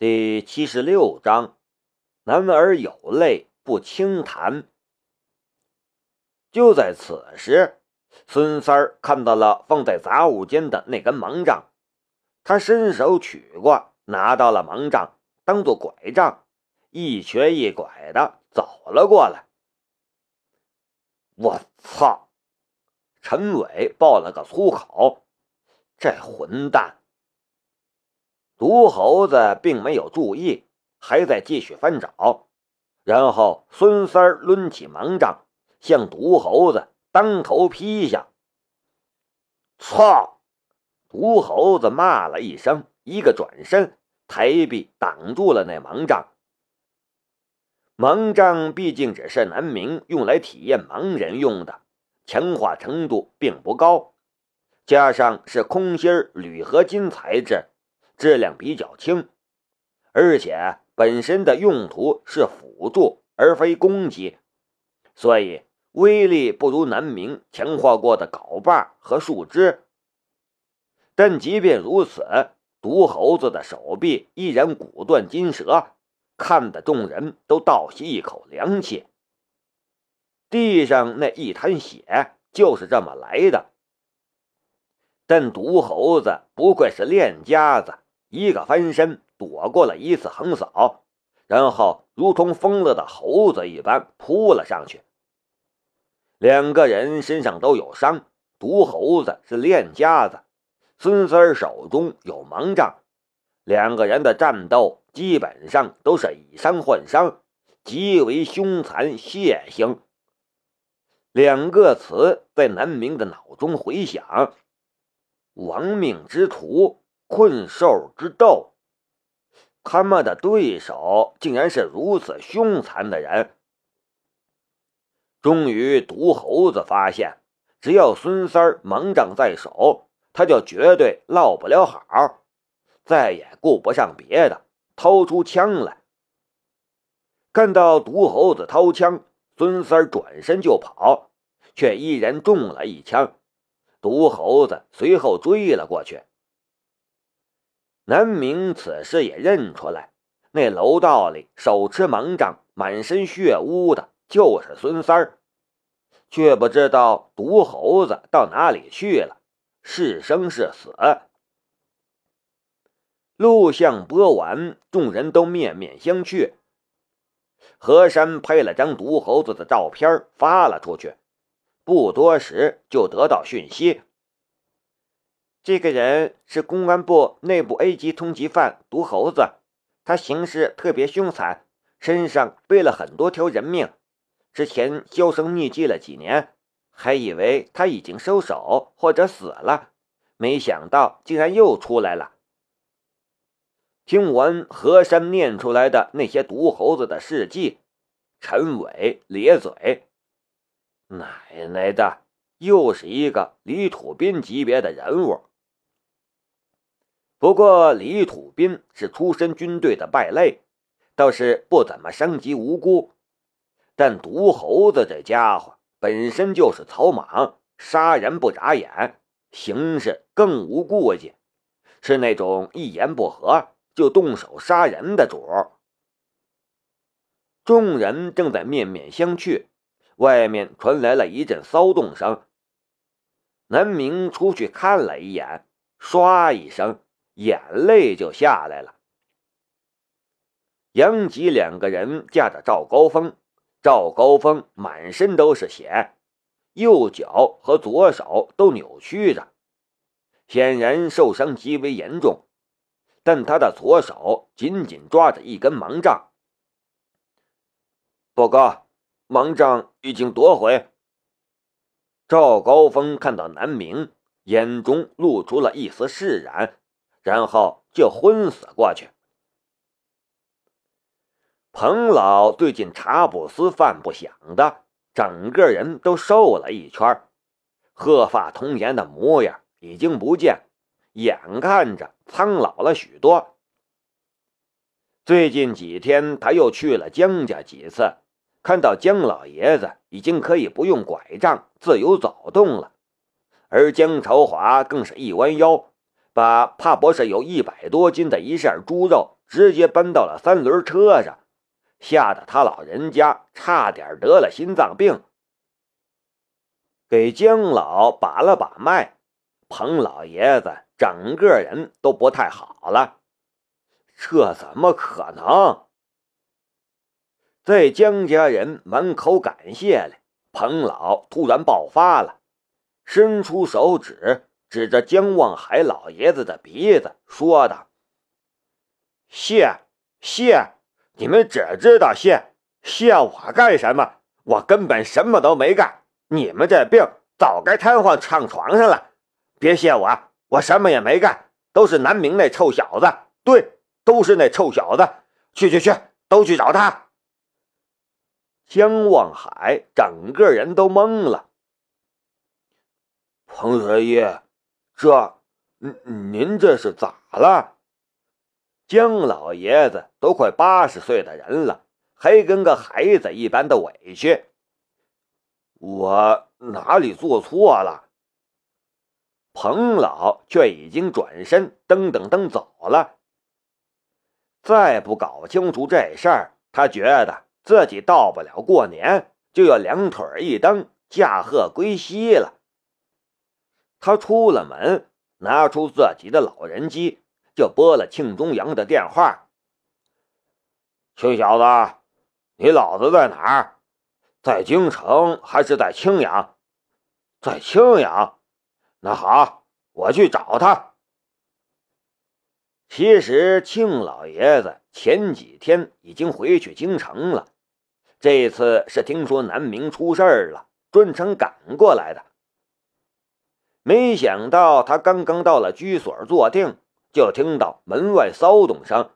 第七十六章，男儿有泪不轻弹。就在此时，孙三儿看到了放在杂物间的那根盲杖，他伸手取过，拿到了盲杖，当做拐杖，一瘸一拐的走了过来。我操！陈伟爆了个粗口，这混蛋！毒猴子并没有注意，还在继续翻找。然后孙三抡起盲杖，向毒猴子当头劈下。操！毒猴子骂了一声，一个转身，抬臂挡住了那盲杖。盲杖毕竟只是南明用来体验盲人用的，强化程度并不高，加上是空心铝合金材质。质量比较轻，而且本身的用途是辅助而非攻击，所以威力不如南明强化过的镐把和树枝。但即便如此，毒猴子的手臂依然骨断筋折，看得众人都倒吸一口凉气。地上那一滩血就是这么来的。但毒猴子不愧是练家子。一个翻身躲过了一次横扫，然后如同疯了的猴子一般扑了上去。两个人身上都有伤，毒猴子是练家子，孙三儿手中有盲杖，两个人的战斗基本上都是以伤换伤，极为凶残血腥。两个词在南明的脑中回响：亡命之徒。困兽之斗，他们的对手竟然是如此凶残的人。终于，毒猴子发现，只要孙三儿盲杖在手，他就绝对落不了好，再也顾不上别的，掏出枪来。看到毒猴子掏枪，孙三儿转身就跑，却依然中了一枪。毒猴子随后追了过去。南明此时也认出来，那楼道里手持盲杖、满身血污的，就是孙三儿，却不知道毒猴子到哪里去了，是生是死。录像播完，众人都面面相觑。何山拍了张毒猴子的照片发了出去，不多时就得到讯息。这个人是公安部内部 A 级通缉犯毒猴子，他行事特别凶残，身上背了很多条人命。之前销声匿迹了几年，还以为他已经收手或者死了，没想到竟然又出来了。听完何山念出来的那些毒猴子的事迹，陈伟咧嘴：“奶奶的，又是一个李土斌级别的人物。”不过李土斌是出身军队的败类，倒是不怎么伤及无辜。但毒猴子这家伙本身就是草莽，杀人不眨眼，行事更无顾忌，是那种一言不合就动手杀人的主。众人正在面面相觑，外面传来了一阵骚动声。南明出去看了一眼，唰一声。眼泪就下来了。杨吉两个人架着赵高峰，赵高峰满身都是血，右脚和左手都扭曲着，显然受伤极为严重。但他的左手紧紧抓着一根盲杖。报告，盲杖已经夺回。赵高峰看到南明，眼中露出了一丝释然。然后就昏死过去。彭老最近茶不思饭不想的，整个人都瘦了一圈，鹤发童颜的模样已经不见，眼看着苍老了许多。最近几天他又去了江家几次，看到江老爷子已经可以不用拐杖自由走动了，而江朝华更是一弯腰。把怕不是有一百多斤的一扇猪肉直接搬到了三轮车上，吓得他老人家差点得了心脏病。给姜老把了把脉，彭老爷子整个人都不太好了。这怎么可能？在姜家人满口感谢里，彭老突然爆发了，伸出手指指着姜望海老爷子的鼻子，说道：“谢谢，你们只知道谢，谢我干什么？我根本什么都没干。你们这病早该瘫痪躺床上了。别谢我，我什么也没干，都是南明那臭小子。对，都是那臭小子。去去去，都去找他。”江望海整个人都懵了。彭神医，这，您这是咋了？江老爷子都快八十岁的人了，还跟个孩子一般的委屈。我哪里做错了？彭老却已经转身噔噔噔走了。再不搞清楚这事儿，他觉得。自己到不了过年，就要两腿一蹬，驾鹤归西了。他出了门，拿出自己的老人机，就拨了庆中阳的电话：“庆小子，你老子在哪儿？在京城还是在青阳？在青阳。那好，我去找他。”其实，庆老爷子前几天已经回去京城了。这次是听说南明出事儿了，专程赶过来的。没想到他刚刚到了居所坐定，就听到门外骚动声，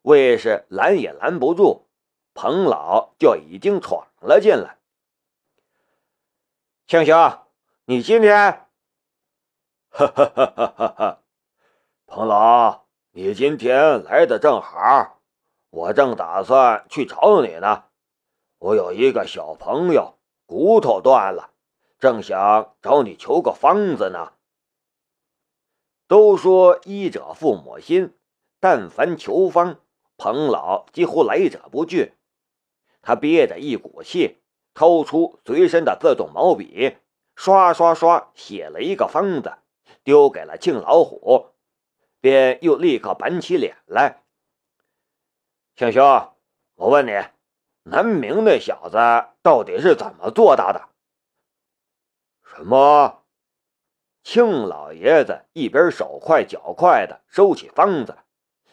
卫士拦也拦不住，彭老就已经闯了进来。庆兄，你今天……哈哈哈哈哈哈！彭老，你今天来的正好，我正打算去找你呢。我有一个小朋友骨头断了，正想找你求个方子呢。都说医者父母心，但凡求方，彭老几乎来者不拒。他憋着一股气，掏出随身的自动毛笔，刷刷刷写了一个方子，丢给了庆老虎，便又立刻板起脸来：“庆兄，我问你。”南明那小子到底是怎么做到的？什么？庆老爷子一边手快脚快的收起方子，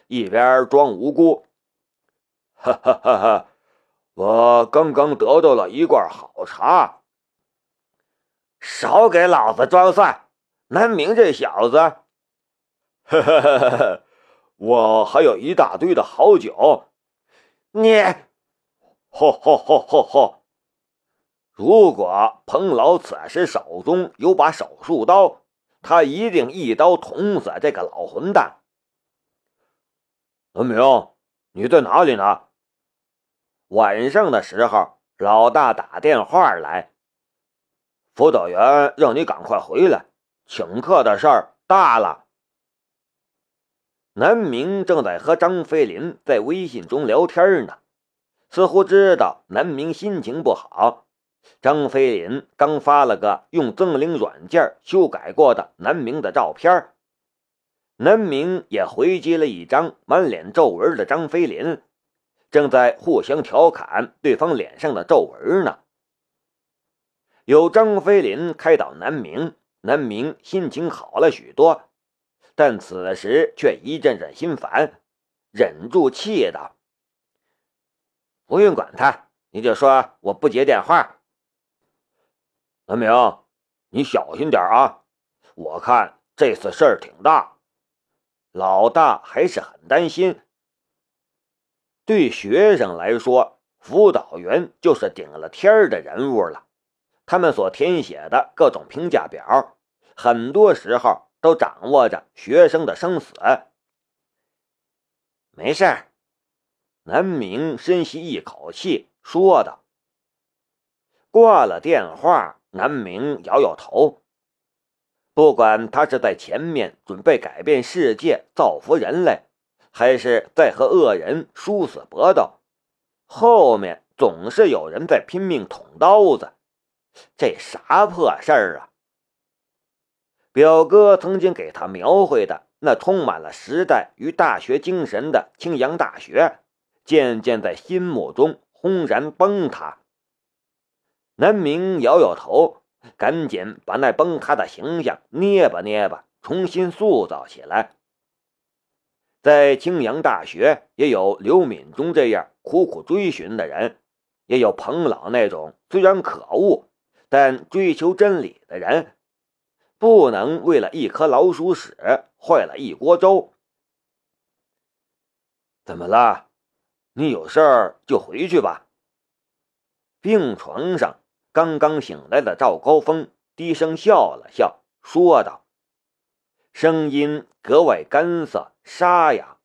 一边装无辜。哈哈哈哈！我刚刚得到了一罐好茶。少给老子装蒜！南明这小子，哈哈哈哈！我还有一大堆的好酒。你。嚯嚯嚯嚯嚯！如果彭老此时手中有把手术刀，他一定一刀捅死这个老混蛋。文明，你在哪里呢？晚上的时候，老大打电话来，辅导员让你赶快回来，请客的事儿大了。南明正在和张飞林在微信中聊天呢。似乎知道南明心情不好，张飞林刚发了个用增灵软件修改过的南明的照片，南明也回击了一张满脸皱纹的张飞林，正在互相调侃对方脸上的皱纹呢。有张飞林开导南明，南明心情好了许多，但此时却一阵阵心烦，忍住气道。不用管他，你就说我不接电话。文明，你小心点啊！我看这次事儿挺大，老大还是很担心。对学生来说，辅导员就是顶了天的人物了。他们所填写的各种评价表，很多时候都掌握着学生的生死。没事儿。南明深吸一口气，说道：“挂了电话。”南明摇摇头，不管他是在前面准备改变世界、造福人类，还是在和恶人殊死搏斗，后面总是有人在拼命捅刀子。这啥破事儿啊！表哥曾经给他描绘的那充满了时代与大学精神的青阳大学，渐渐在心目中轰然崩塌。南明摇摇头，赶紧把那崩塌的形象捏吧捏吧，重新塑造起来。在青阳大学，也有刘敏中这样苦苦追寻的人，也有彭老那种虽然可恶，但追求真理的人。不能为了一颗老鼠屎坏了一锅粥。怎么了？你有事儿就回去吧。病床上刚刚醒来的赵高峰低声笑了笑，说道，声音格外干涩沙哑。